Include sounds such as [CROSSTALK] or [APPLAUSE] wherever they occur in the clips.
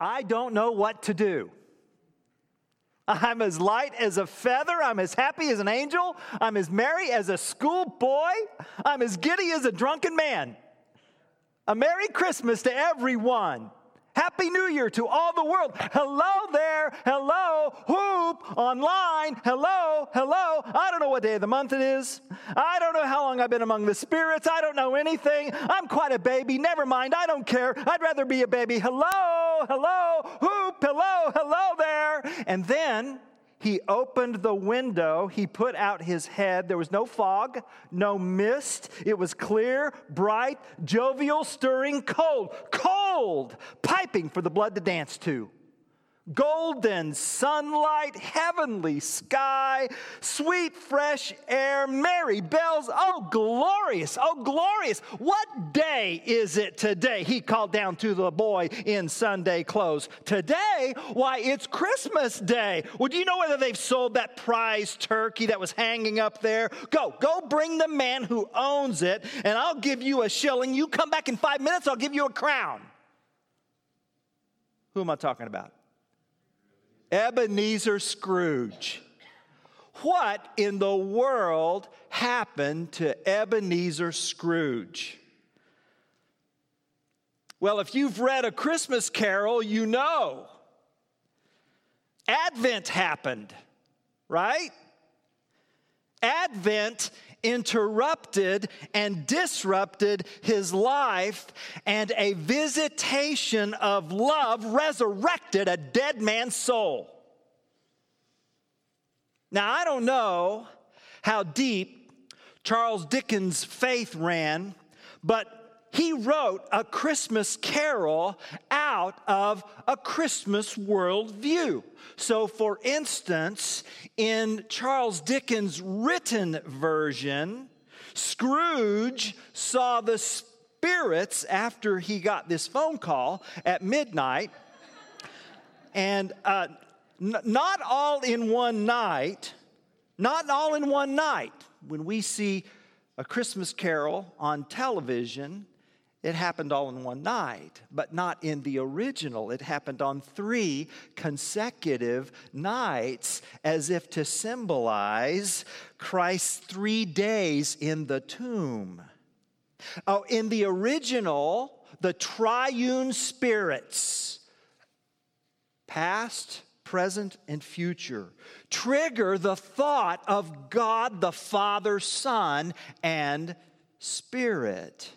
I don't know what to do. I'm as light as a feather. I'm as happy as an angel. I'm as merry as a schoolboy. I'm as giddy as a drunken man. A Merry Christmas to everyone. Happy New Year to all the world. Hello there. Hello. Hoop. Online. Hello. Hello. I don't know what day of the month it is. I don't know how long I've been among the spirits. I don't know anything. I'm quite a baby. Never mind. I don't care. I'd rather be a baby. Hello. Hello. Hoop. Hello. Hello there. And then he opened the window. He put out his head. There was no fog, no mist. It was clear, bright, jovial, stirring, cold, cold, piping for the blood to dance to golden sunlight, heavenly sky, sweet fresh air, merry bells. Oh, glorious! Oh, glorious! What day is it today? He called down to the boy in Sunday clothes. Today? Why, it's Christmas Day. Well, do you know whether they've sold that prize turkey that was hanging up there? Go, go bring the man who owns it, and I'll give you a shilling. You come back in five minutes, I'll give you a crown. Who am I talking about? Ebenezer Scrooge. What in the world happened to Ebenezer Scrooge? Well, if you've read A Christmas Carol, you know. Advent happened, right? Advent interrupted and disrupted his life, and a visitation of love resurrected a dead man's soul. Now, I don't know how deep Charles Dickens' faith ran, but he wrote a Christmas carol out of a Christmas worldview. So, for instance, in Charles Dickens' written version, Scrooge saw the spirits after he got this phone call at midnight. And uh, n- not all in one night, not all in one night. When we see a Christmas carol on television, it happened all in one night, but not in the original. It happened on three consecutive nights, as if to symbolize Christ's three days in the tomb. Oh, in the original, the triune spirits, past, present, and future, trigger the thought of God the Father, Son, and Spirit.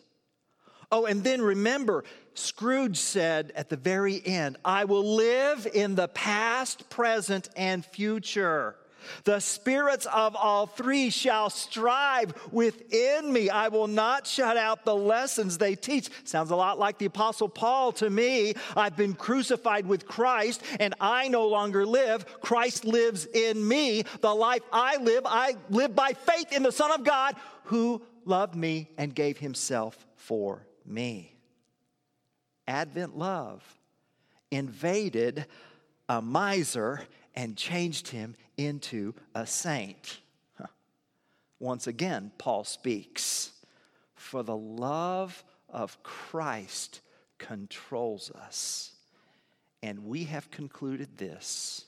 Oh, and then remember, Scrooge said at the very end, I will live in the past, present, and future. The spirits of all three shall strive within me. I will not shut out the lessons they teach. Sounds a lot like the Apostle Paul to me. I've been crucified with Christ, and I no longer live. Christ lives in me. The life I live, I live by faith in the Son of God who loved me and gave himself for me. Advent love invaded a miser and changed him into a saint. Once again, Paul speaks For the love of Christ controls us. And we have concluded this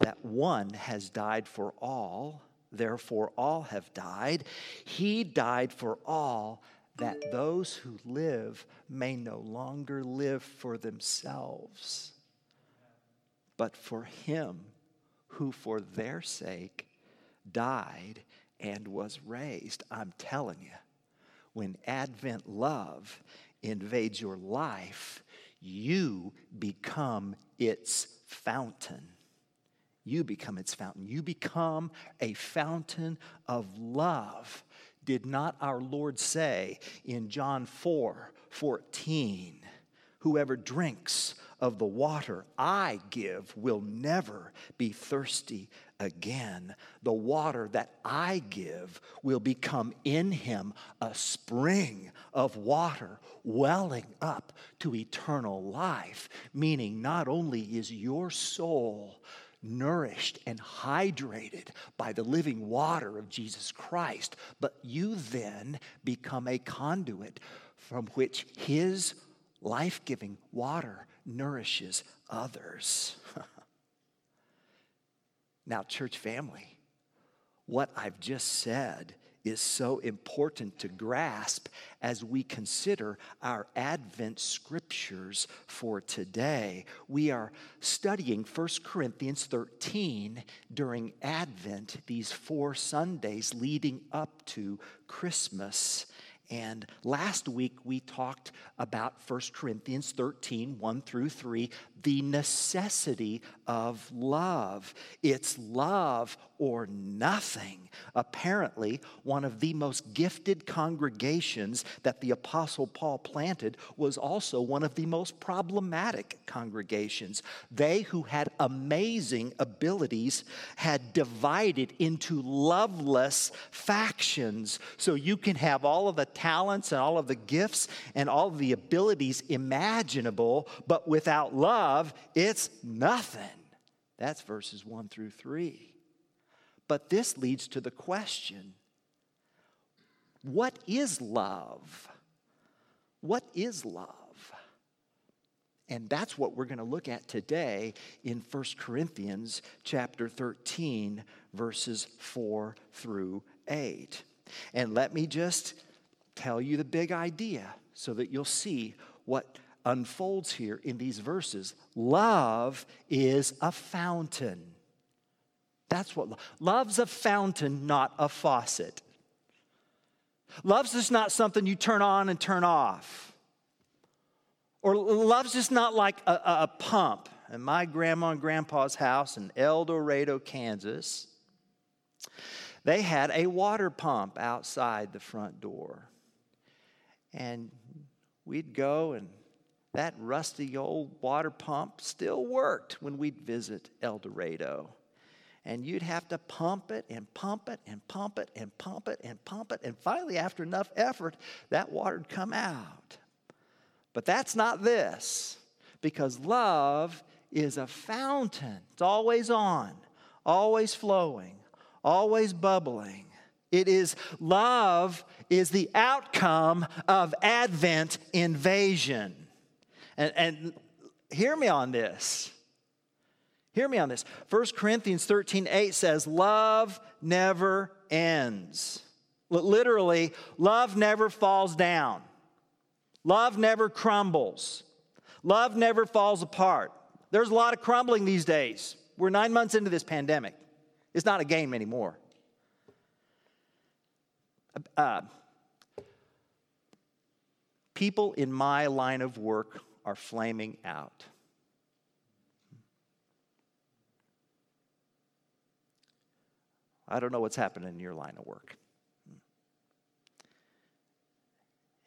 that one has died for all, therefore all have died. He died for all that those who live may no longer live for themselves, but for him who for their sake died and was raised. I'm telling you, when Advent love invades your life, you become its fountain. You become its fountain. You become a fountain of love did not our Lord say in John 4 14, Whoever drinks of the water I give will never be thirsty again. The water that I give will become in him a spring of water welling up to eternal life, meaning not only is your soul nourished and hydrated by the living water of Jesus Christ, but you then become a conduit from which His life giving water nourishes others. [LAUGHS] now, church family, what I've just said is so important to grasp as we consider our Advent scriptures for today. We are studying 1 Corinthians 13 during Advent, these four Sundays leading up to Christmas. And last week we talked about 1 Corinthians 13, 1 through 3, the necessity of love. It's love or nothing. Apparently, one of the most gifted congregations that the Apostle Paul planted was also one of the most problematic congregations. They who had amazing abilities had divided into loveless factions. So you can have all of the talents and all of the gifts and all of the abilities imaginable, but without love, it's nothing. That's verses 1 through 3. But this leads to the question what is love? What is love? And that's what we're going to look at today in 1 Corinthians chapter 13 verses 4 through 8. And let me just tell you the big idea so that you'll see what unfolds here in these verses. Love is a fountain. That's what love's a fountain, not a faucet. Love's just not something you turn on and turn off. Or love's just not like a, a pump. In my grandma and grandpa's house in El Dorado, Kansas, they had a water pump outside the front door. And we'd go, and that rusty old water pump still worked when we'd visit El Dorado and you'd have to pump it and pump it and pump it and pump it and pump it. And finally, after enough effort, that water'd come out. But that's not this, because love is a fountain. It's always on, always flowing, always bubbling. It is love is the outcome of Advent invasion. And, and hear me on this. Hear me on this. 1 Corinthians 13 8 says, Love never ends. Literally, love never falls down. Love never crumbles. Love never falls apart. There's a lot of crumbling these days. We're nine months into this pandemic. It's not a game anymore. Uh, people in my line of work are flaming out. I don't know what's happening in your line of work.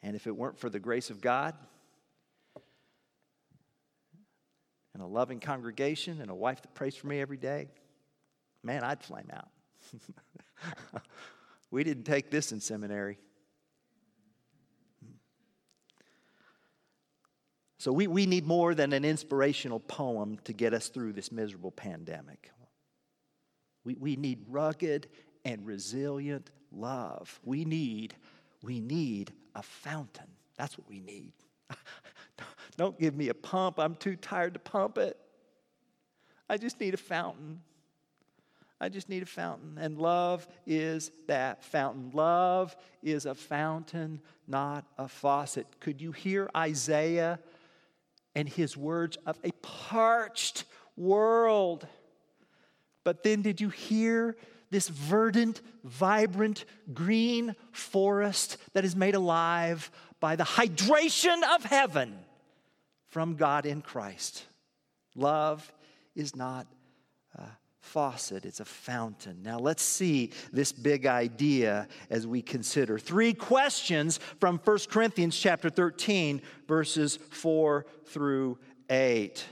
And if it weren't for the grace of God and a loving congregation and a wife that prays for me every day, man, I'd flame out. [LAUGHS] we didn't take this in seminary. So we, we need more than an inspirational poem to get us through this miserable pandemic. We, we need rugged and resilient love. We need, we need a fountain. That's what we need. [LAUGHS] Don't give me a pump. I'm too tired to pump it. I just need a fountain. I just need a fountain. And love is that fountain. Love is a fountain, not a faucet. Could you hear Isaiah and his words of a parched world? But then, did you hear this verdant, vibrant, green forest that is made alive by the hydration of heaven from God in Christ? Love is not a faucet, it's a fountain. Now, let's see this big idea as we consider three questions from 1 Corinthians chapter 13, verses 4 through 8.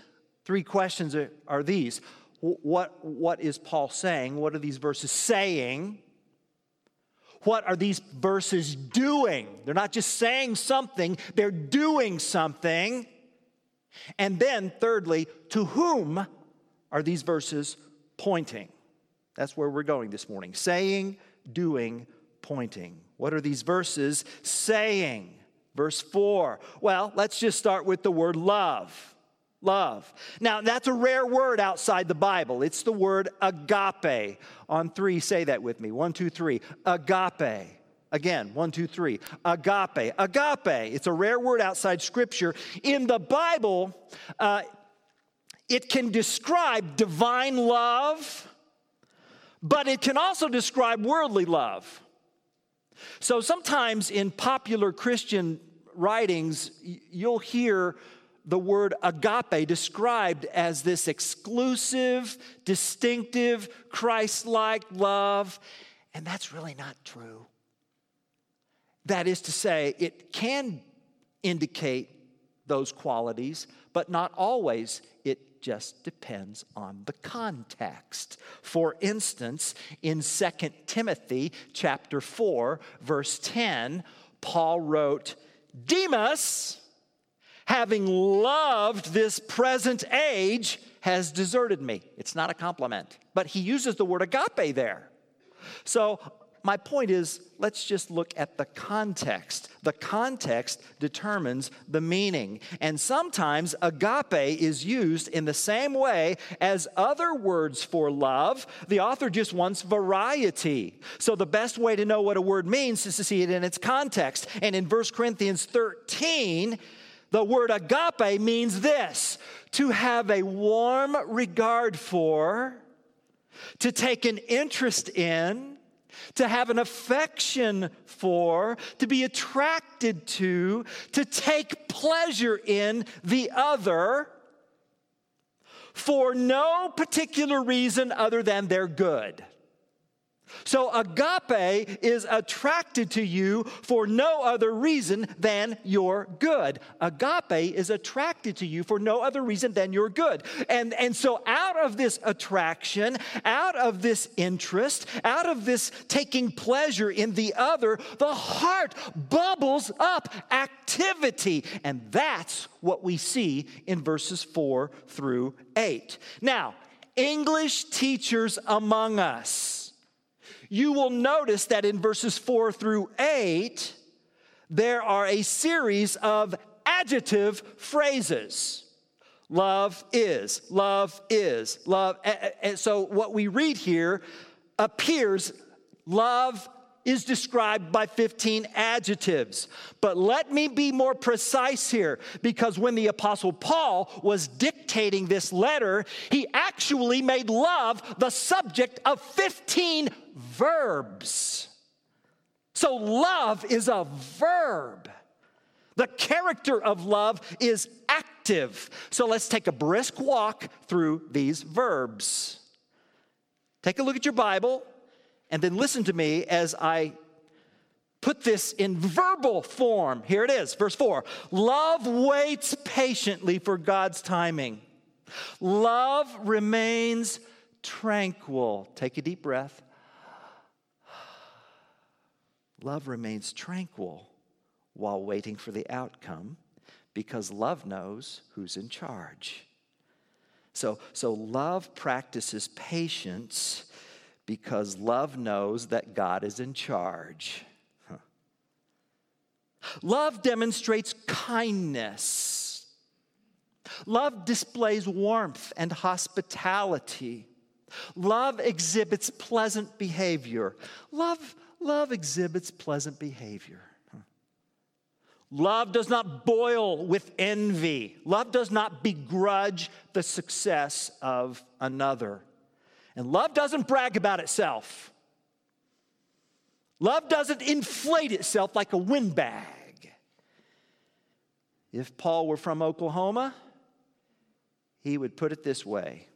Three questions are, are these what, what is Paul saying? What are these verses saying? What are these verses doing? They're not just saying something, they're doing something. And then, thirdly, to whom are these verses pointing? That's where we're going this morning. Saying, doing, pointing. What are these verses saying? Verse 4. Well, let's just start with the word love. love. Now, that's a rare word outside the Bible. It's the word agape. On three, say that with me. One, two, three. Agape. Again, one, two, three. Agape. Agape. It's a rare word outside Scripture. In the Bible, uh, it can describe divine love, but it can also describe worldly love. So sometimes in popular Christian writings, you'll hear the word agape described as this exclusive, distinctive, Christ like love, and that's really not true. That is to say, it can indicate those qualities, but not always. It just depends on the context. For instance, in 2 Timothy chapter 4, verse 10, Paul wrote, Demas, having loved this present age, has deserted me. It's not a compliment, but he uses the word agape there. So my point is, let's just look at the context. The context determines the meaning. And sometimes agape is used in the same way as other words for love. The author just wants variety. So the best way to know what a word means is to see it in its context. And in 1 Corinthians 13, the word agape means this to have a warm regard for, to take an interest in, to have an affection for, to be attracted to, to take pleasure in the other for no particular reason other than they're good. So agape is attracted to you for no other reason than you're good. Agape is attracted to you for no other reason than you're good. And, and so out of this attraction, out of this interest, out of this taking pleasure in the other, the heart bubbles up activity. And that's what we see in verses 4 through 8. Now, English teachers among us, you will notice that in verses 4 through 8, there are a series of adjective phrases. Love is, love is, love. And so what we read here appears love is described by 15 adjectives. But let me be more precise here because when the Apostle Paul was dictating this letter, he actually made love the subject of 15 verbs. So, love is a verb. The character of love is active. So, let's take a brisk walk through these verbs. Take a look at your Bible and then listen to me as I put this in verbal form. Here it is, verse 4. Love waits patiently for God's timing. Love remains tranquil. Take a deep breath. Love remains tranquil while waiting for the outcome because love knows who's in charge. So, so love practices patience because love knows that God is in charge. Love demonstrates kindness. Love displays warmth and hospitality. Love exhibits pleasant behavior. Love, love exhibits pleasant behavior. Love does not boil with envy. Love does not begrudge the success of another. And love doesn't brag about itself. Love doesn't inflate itself like a windbag. If Paul were from Oklahoma, he would put it this way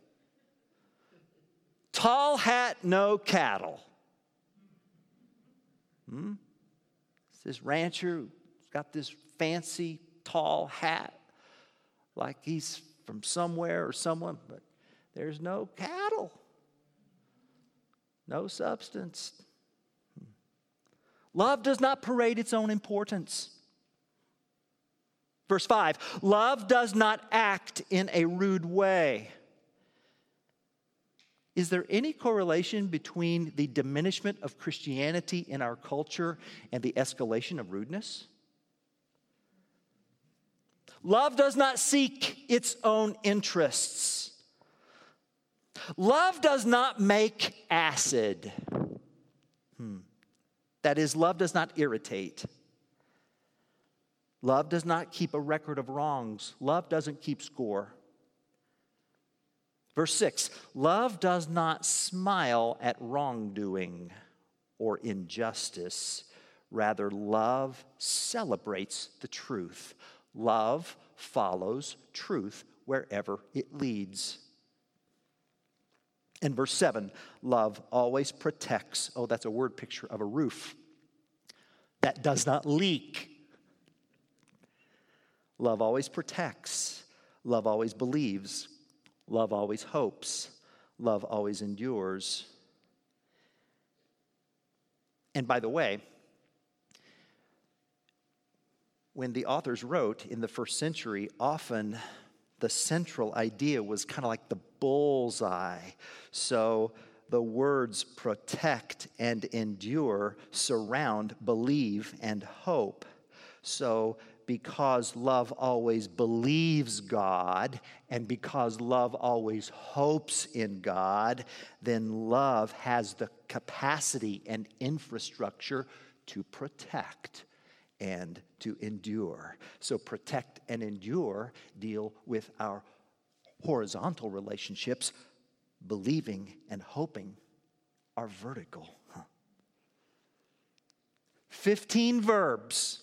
Tall hat, no cattle. Hmm? This rancher has got this fancy tall hat, like he's from somewhere or someone, but there's no cattle no substance. Love does not parade its own importance. Verse 5 Love does not act in a rude way. Is there any correlation between the diminishment of Christianity in our culture and the escalation of rudeness? Love does not seek its own interests. Love does not make acid. Hmm. That is, love does not irritate. Love does not keep a record of wrongs. Love doesn't keep score. Verse 6 Love does not smile at wrongdoing or injustice. Rather, love celebrates the truth. Love follows truth wherever it leads. In verse 7, love always protects. Oh, that's a word picture of a roof that does not leak. Love always protects. Love always believes. Love always hopes. Love always endures. And by the way, when the authors wrote in the first century, often the central idea was kind of like the bullseye. So the words protect and endure surround believe and hope. So because love always believes God and because love always hopes in God, then love has the capacity and infrastructure to protect and to endure. So, protect and endure deal with our horizontal relationships, believing and hoping are vertical. Huh. 15 verbs.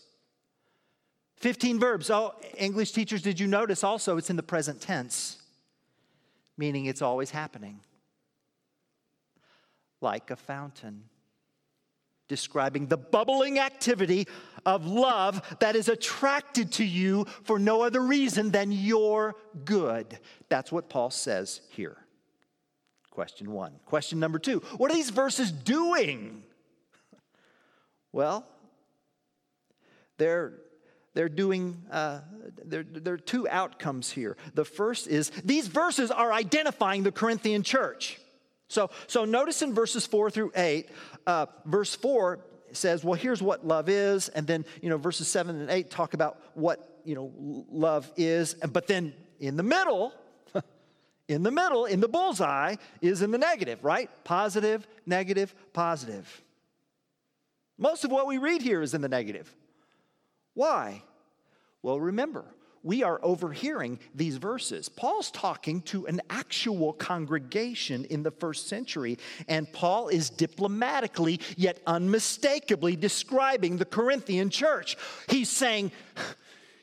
15 verbs. Oh, English teachers, did you notice also it's in the present tense, meaning it's always happening. Like a fountain describing the bubbling activity of love that is attracted to you for no other reason than your good. That's what Paul says here. Question one. Question number two What are these verses doing? [LAUGHS] Well, they're they're doing uh, there, there are two outcomes here the first is these verses are identifying the corinthian church so, so notice in verses four through eight, uh, verse four says, well, here's what love is. And then, you know, verses seven and eight talk about what, you know, love is. But then in the middle, [LAUGHS] in the middle, in the bullseye, is in the negative, right? Positive, negative, positive. Most of what we read here is in the negative. Why? Well, remember, we are overhearing these verses. Paul's talking to an actual congregation in the first century, and Paul is diplomatically yet unmistakably describing the Corinthian church. He's saying,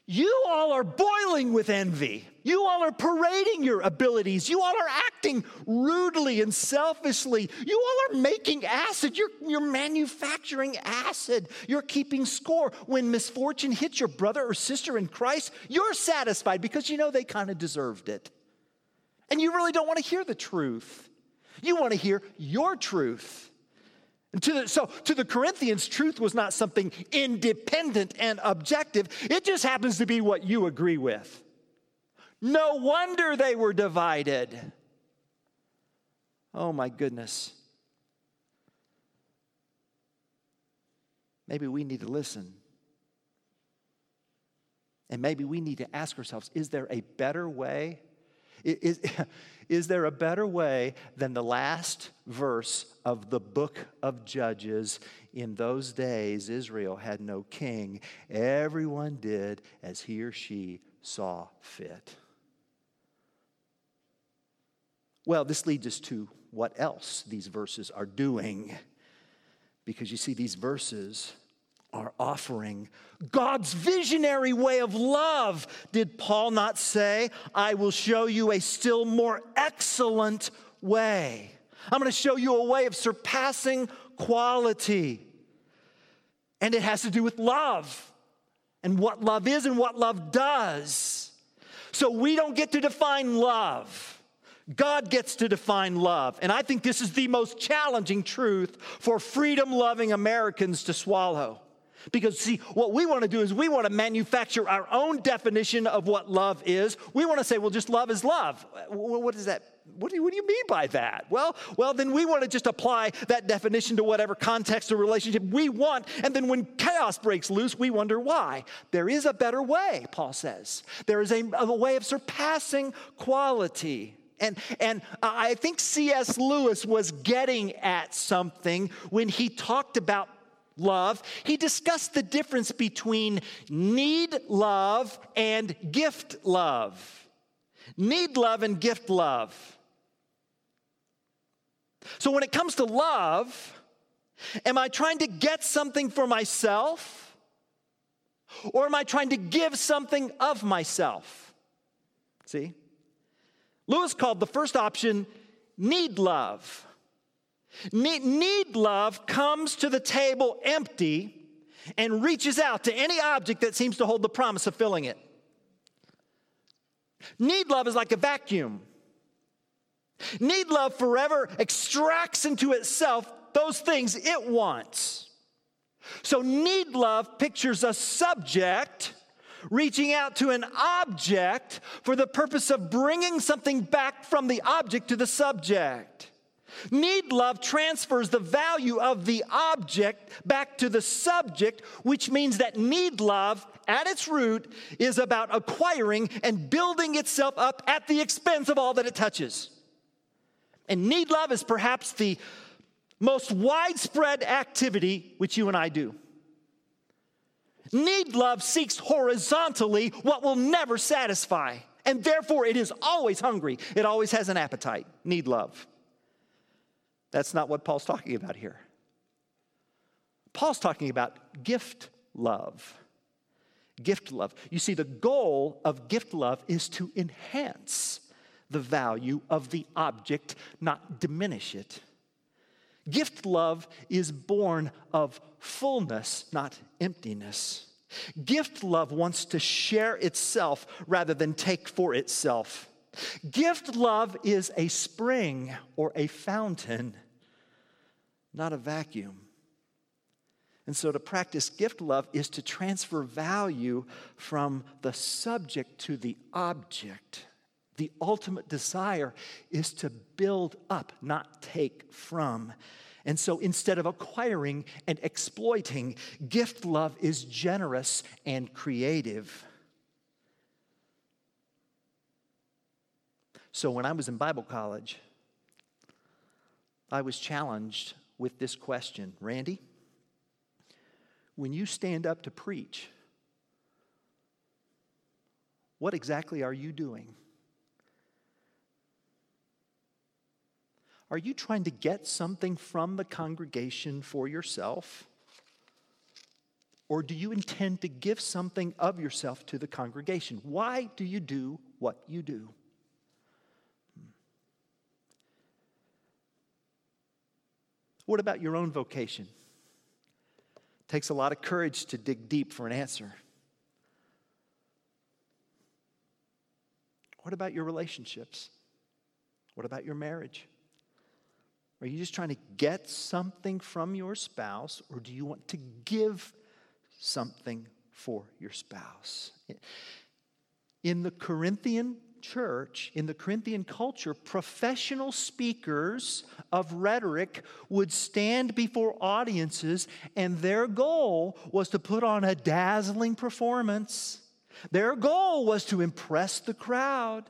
You all are boiling with envy. You all are parading your abilities. You all are acting rudely and selfishly. You all are making acid. You're, you're manufacturing acid. You're keeping score. When misfortune hits your brother or sister in Christ, you're satisfied because you know they kind of deserved it. And you really don't want to hear the truth. You want to hear your truth. To the, so to the Corinthians, truth was not something independent and objective. It just happens to be what you agree with. No wonder they were divided. Oh my goodness. Maybe we need to listen. And maybe we need to ask ourselves is there a better way? Is, [LAUGHS] is there a better way than the last verse of the book of Judges? In those days, Israel had no king. Everyone did as he or she saw fit. Well, this leads us to what else these verses are doing. Because you see, these verses are offering God's visionary way of love. Did Paul not say, I will show you a still more excellent way? I'm going to show you a way of surpassing quality. And it has to do with love and what love is and what love does. So we don't get to define love. God gets to define love. And I think this is the most challenging truth for freedom loving Americans to swallow. Because, see, what we want to do is we want to manufacture our own definition of what love is. We want to say, well, just love is love. What does that what do, you, what do you mean by that? Well, well, then we want to just apply that definition to whatever context or relationship we want. And then when chaos breaks loose, we wonder why. There is a better way, Paul says. There is a, a way of surpassing quality. And, and I think C.S. Lewis was getting at something when he talked about love. He discussed the difference between need love and gift love. Need love and gift love. So when it comes to love, am I trying to get something for myself? Or am I trying to give something of myself? See? Lewis called the first option need love. Need, love comes to the table empty and reaches out to any object that seems to hold the promise of filling it. Need love is like a vacuum. Need love forever extracts into itself those things it wants. So, need love pictures a subject reaching out to an object for the purpose of bringing something back from the object to the subject. Need love transfers the value of the object back to the subject, which means that need love at its root is about acquiring and building itself up at the expense of all that it touches. And need love is perhaps the most widespread activity which you and I do. Need love seeks horizontally what will never satisfy, and therefore it is always hungry. It always has an appetite. Need love. That's not what Paul's talking about here. Paul's talking about gift love. Gift love. You see, the goal of gift love is to enhance the value of the object, not diminish it. Gift love is born of fullness, not emptiness. Gift love wants to share itself rather than take for itself. Gift love is a spring or a fountain, not a vacuum. And so to practice gift love is to transfer value from the subject to the object. The ultimate desire is to build up, not take from. And so instead of acquiring and exploiting, gift love is generous and creative. So when I was in Bible college, I was challenged with this question Randy, when you stand up to preach, what exactly are you doing? Are you trying to get something from the congregation for yourself? Or do you intend to give something of yourself to the congregation? Why do you do what you do? What about your own vocation? It takes a lot of courage to dig deep for an answer. What about your relationships? What about your marriage? Are you just trying to get something from your spouse, or do you want to give something for your spouse? In the Corinthian church, in the Corinthian culture, professional speakers of rhetoric would stand before audiences, and their goal was to put on a dazzling performance. Their goal was to impress the crowd.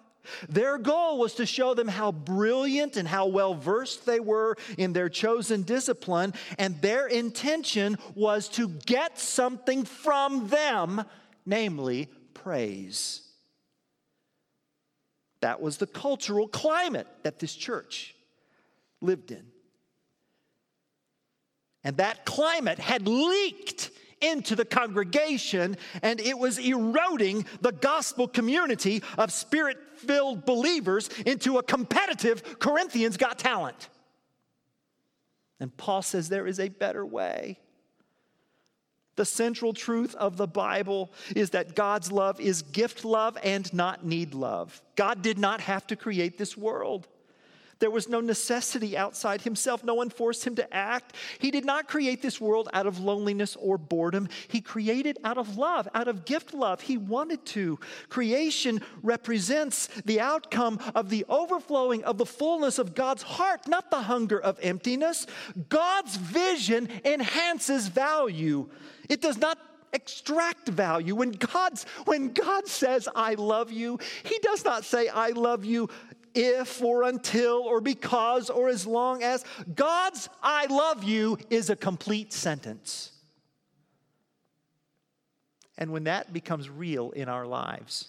Their goal was to show them how brilliant and how well versed they were in their chosen discipline, and their intention was to get something from them, namely praise. That was the cultural climate that this church lived in. And that climate had leaked into the congregation and it was eroding the gospel community of spirit filled believers into a competitive Corinthians got talent. And Paul says there is a better way. The central truth of the Bible is that God's love is gift love and not need love. God did not have to create this world. There was no necessity outside himself. No one forced him to act. He did not create this world out of loneliness or boredom. He created out of love, out of gift love. He wanted to. Creation represents the outcome of the overflowing of the fullness of God's heart, not the hunger of emptiness. God's vision enhances value. It does not extract value. When, God's, when God says, I love you, He does not say, I love you if or until or because or as long as. God's I love you is a complete sentence. And when that becomes real in our lives,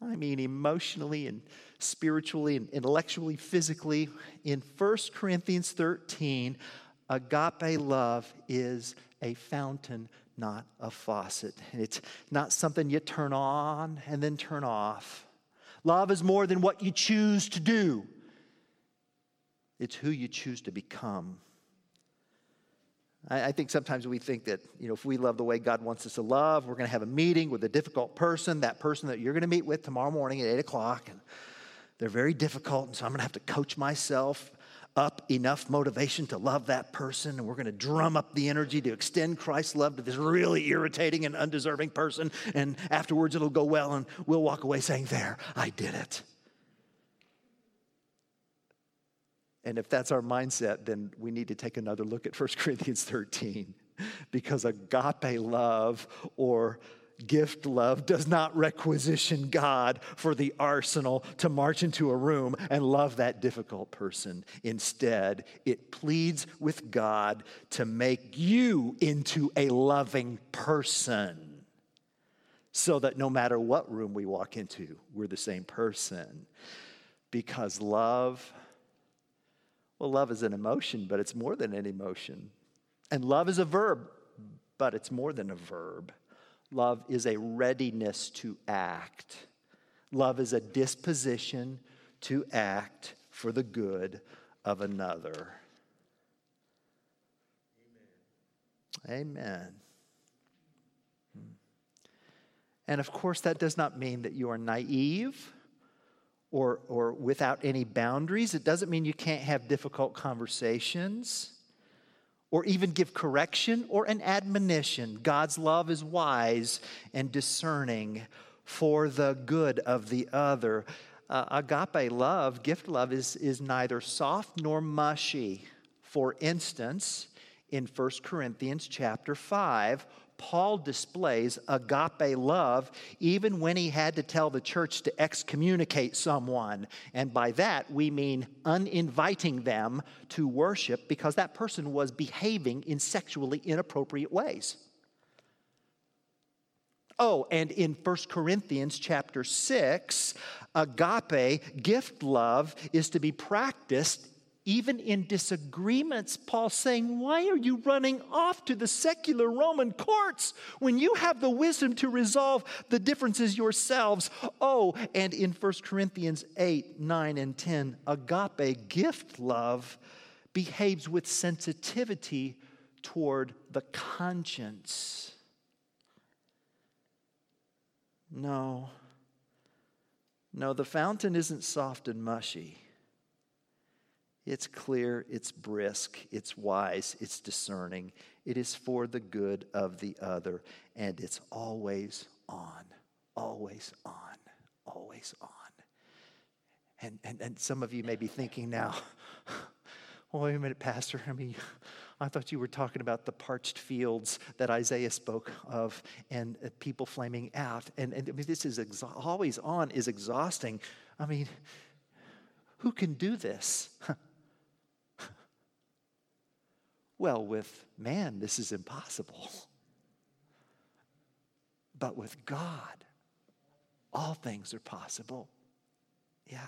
I mean emotionally and spiritually and intellectually, physically, in 1 Corinthians 13, agape love is a fountain not a faucet. It's not something you turn on and then turn off. Love is more than what you choose to do, it's who you choose to become. I, think sometimes we think that, you know, if we love the way God wants us to love, we're going to have a meeting with a difficult person, that person that you're going to meet with tomorrow morning at 8 o'clock, and they're very difficult, and so I'm going to have to coach myself up enough motivation to love that person, and we're going to drum up the energy to extend Christ's love to this really irritating and undeserving person, and afterwards it'll go well, and we'll walk away saying, There, I did it. And if that's our mindset, then we need to take another look at 1 Corinthians 13 because agape love or gift love does not requisition God for the arsenal to march into a room and love that difficult person. Instead, it pleads with God to make you into a loving person so that no matter what room we walk into, we're the same person. Because love, well, love is an emotion, but it's more than an emotion. And love is a verb, but it's more than a verb. Love is a readiness to act. Love is a disposition to act for the good of another. Amen. Amen. Hmm. And of course, that does not mean that you are naive or, or without any boundaries. It doesn't mean you can't have difficult conversations or even give correction or an admonition. God's love is wise and discerning for the good of the other. Uh, agape love, gift love, is, is neither soft nor mushy. For instance, in 1 Corinthians chapter 5, Paul displays agape love even when he had to tell the church to excommunicate someone. And by that, we mean uninviting them to worship because that person was behaving in sexually inappropriate ways. Oh, and in 1 Corinthians chapter 6, agape, gift love, is to be practiced even in disagreements, Paul's saying, Why are you running off to the secular Roman courts when you have the wisdom to resolve the differences yourselves? Oh, and in 1 Corinthians 8, 9, and 10, agape gift love behaves with sensitivity toward the conscience. No, no, the fountain isn't soft and mushy. It's clear, it's brisk, it's wise, it's discerning. It is for the good of the other, and it's always on, always on, always on. And, and, and some of you may be thinking now, [LAUGHS] wait a minute, Pastor. I mean, I thought you were talking about the parched fields that Isaiah spoke of and uh, people flaming out. And, and I mean, this is always on, is exhausting. I mean, who can do this? [LAUGHS] Well, with man, this is impossible. But with God, all things are possible. Yeah.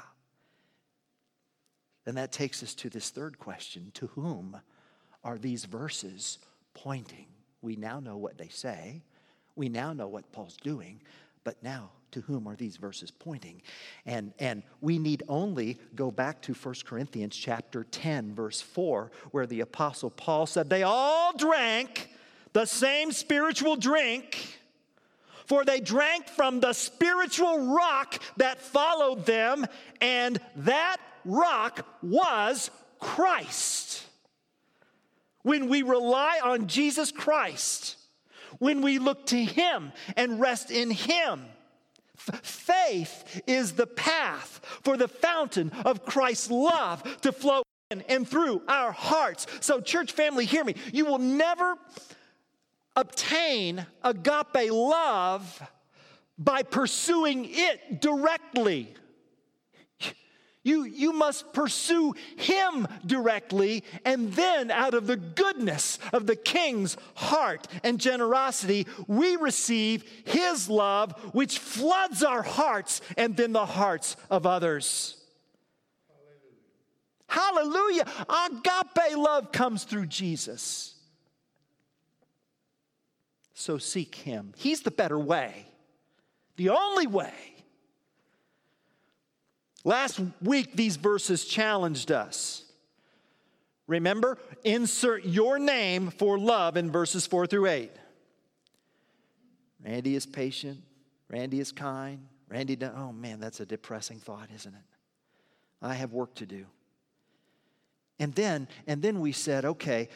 And that takes us to this third question To whom are these verses pointing? We now know what they say, we now know what Paul's doing, but now to whom are these verses pointing? And, and we need only go back to 1 Corinthians chapter 10, verse 4, where the Apostle Paul said, They all drank the same spiritual drink, for they drank from the spiritual rock that followed them, and that rock was Christ. When we rely on Jesus Christ, when we look to Him and rest in Him, faith is the path for the fountain of Christ's love to flow in and through our hearts. So, church family, hear me. You will never obtain agape love by pursuing it directly. You, you must pursue him directly, and then out of the goodness of the king's heart and generosity, we receive his love, which floods our hearts and then the hearts of others. Hallelujah. Hallelujah. Agape love comes through Jesus. So seek him. He's the better way, the only way. Last week, these verses challenged us. Remember, insert your name for love in verses 4 through 8. Randy is patient. Randy is kind. Randy, oh man, that's a depressing thought, isn't it? I have work to do. And then, and then we said, okay,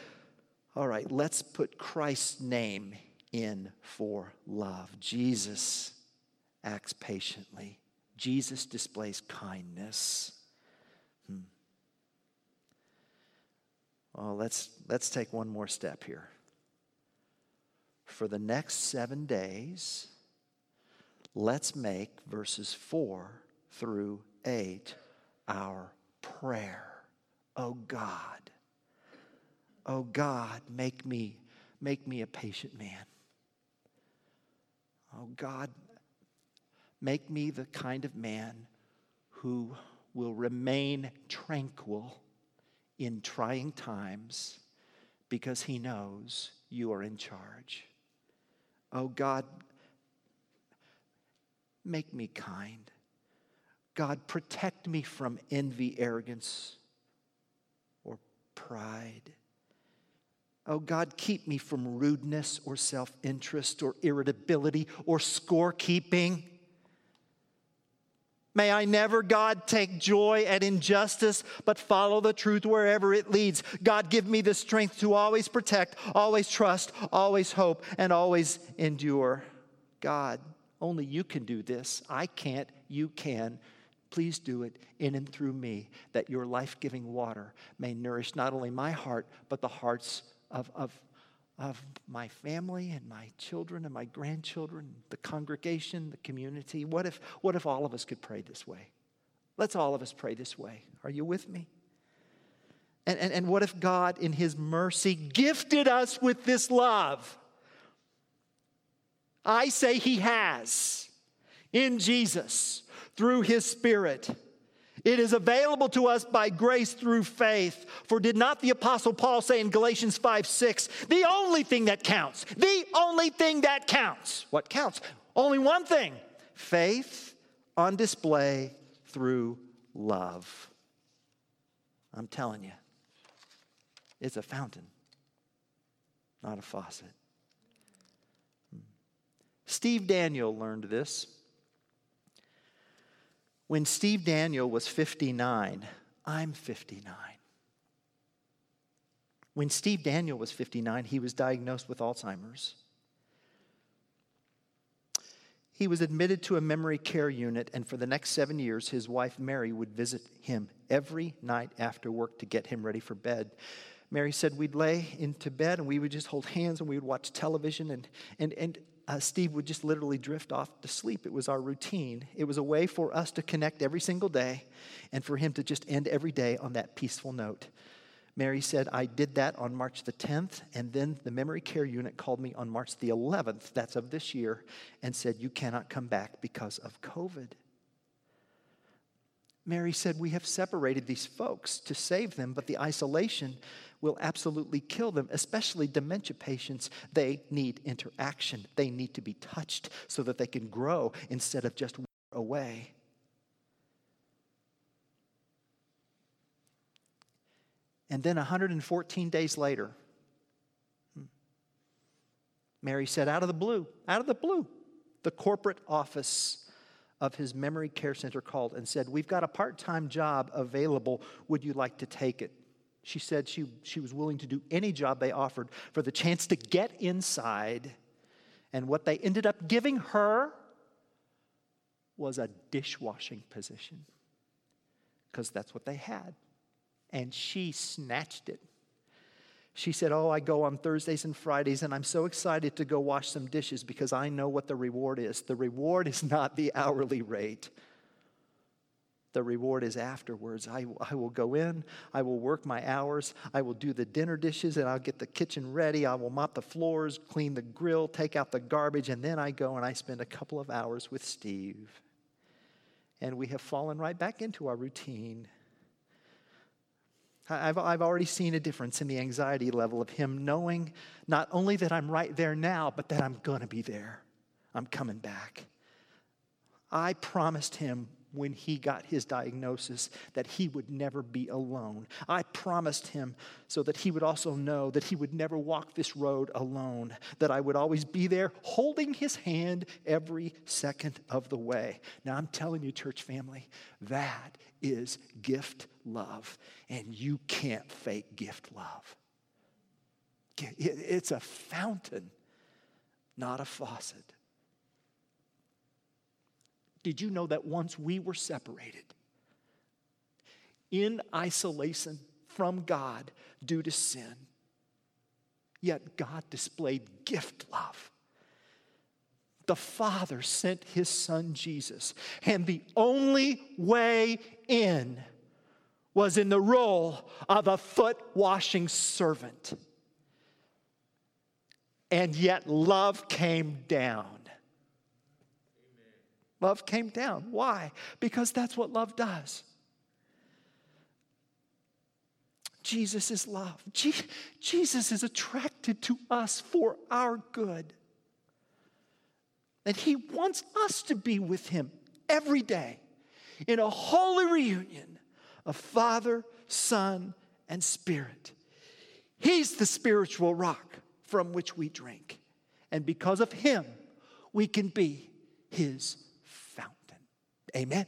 all right, let's put Christ's name in for love. Jesus acts patiently. Jesus displays kindness. Hmm. Well, let's, let's take one more step here. For the next seven days, let's make verses four through eight our prayer. Oh God, oh God, make me, make me a patient man. Oh God, Make me the kind of man who will remain tranquil in trying times because he knows you are in charge. Oh God, make me kind. God, protect me from envy, arrogance, or pride. Oh God, keep me from rudeness or self interest or irritability or scorekeeping. May I never, God, take joy at injustice, but follow the truth wherever it leads. God, give me the strength to always protect, always trust, always hope, and always endure. God, only you can do this. I can't, you can. Please do it in and through me, that your life giving water may nourish not only my heart, but the hearts of, of of my family and my children and my grandchildren, the congregation, the community? What if, what if all of us could pray this way? Let's all of us pray this way. Are you with me? And, and, and what if God, in His mercy, gifted us with this love? I say He has in Jesus through His Spirit. It is available to us by grace through faith. For did not the Apostle Paul say in Galatians 5 6, the only thing that counts, the only thing that counts, what counts? Only one thing faith on display through love. I'm telling you, it's a fountain, not a faucet. Hmm. Steve Daniel learned this. When Steve Daniel was 59, I'm 59. When Steve Daniel was 59, he was diagnosed with Alzheimer's. He was admitted to a memory care unit, and for the next seven years, his wife Mary would visit him every night after work to get him ready for bed. Mary said we'd lay into bed and we would just hold hands and we would watch television, and, and, and uh, Steve would just literally drift off to sleep. It was our routine. It was a way for us to connect every single day and for him to just end every day on that peaceful note. Mary said, I did that on March the 10th, and then the memory care unit called me on March the 11th, that's of this year, and said, You cannot come back because of COVID. Mary said, We have separated these folks to save them, but the isolation will absolutely kill them, especially dementia patients. They need interaction, they need to be touched so that they can grow instead of just away. And then 114 days later, hmm, Mary said, out of the blue, out of the blue, the corporate office of his memory care center called and said, We've got a part time job available. Would you like to take it? She said she, she was willing to do any job they offered for the chance to get inside. And what they ended up giving her was a dishwashing position because that's what they had. And she snatched it. She said, Oh, I go on Thursdays and Fridays, and I'm so excited to go wash some dishes because I know what the reward is. The reward is not the hourly rate, the reward is afterwards. I, I will go in, I will work my hours, I will do the dinner dishes, and I'll get the kitchen ready. I will mop the floors, clean the grill, take out the garbage, and then I go and I spend a couple of hours with Steve. And we have fallen right back into our routine. I've, I've already seen a difference in the anxiety level of him knowing not only that I'm right there now, but that I'm going to be there. I'm coming back. I promised him when he got his diagnosis that he would never be alone. I promised him so that he would also know that he would never walk this road alone, that I would always be there holding his hand every second of the way. Now, I'm telling you, church family, that is gift love, and you can't fake gift love. It's a fountain, not a faucet. Did you know that once we were separated in isolation from God due to sin, yet God displayed gift love? The Father sent His Son Jesus, and the only way in was in the role of a foot washing servant. And yet, love came down Love came down. Why? Because that's what love does. Jesus is love. Je- Jesus is attracted to us for our good. And he wants us to be with him every day in a holy reunion of Father, Son, and Spirit. He's the spiritual rock from which we drink. And because of him, we can be his Amen.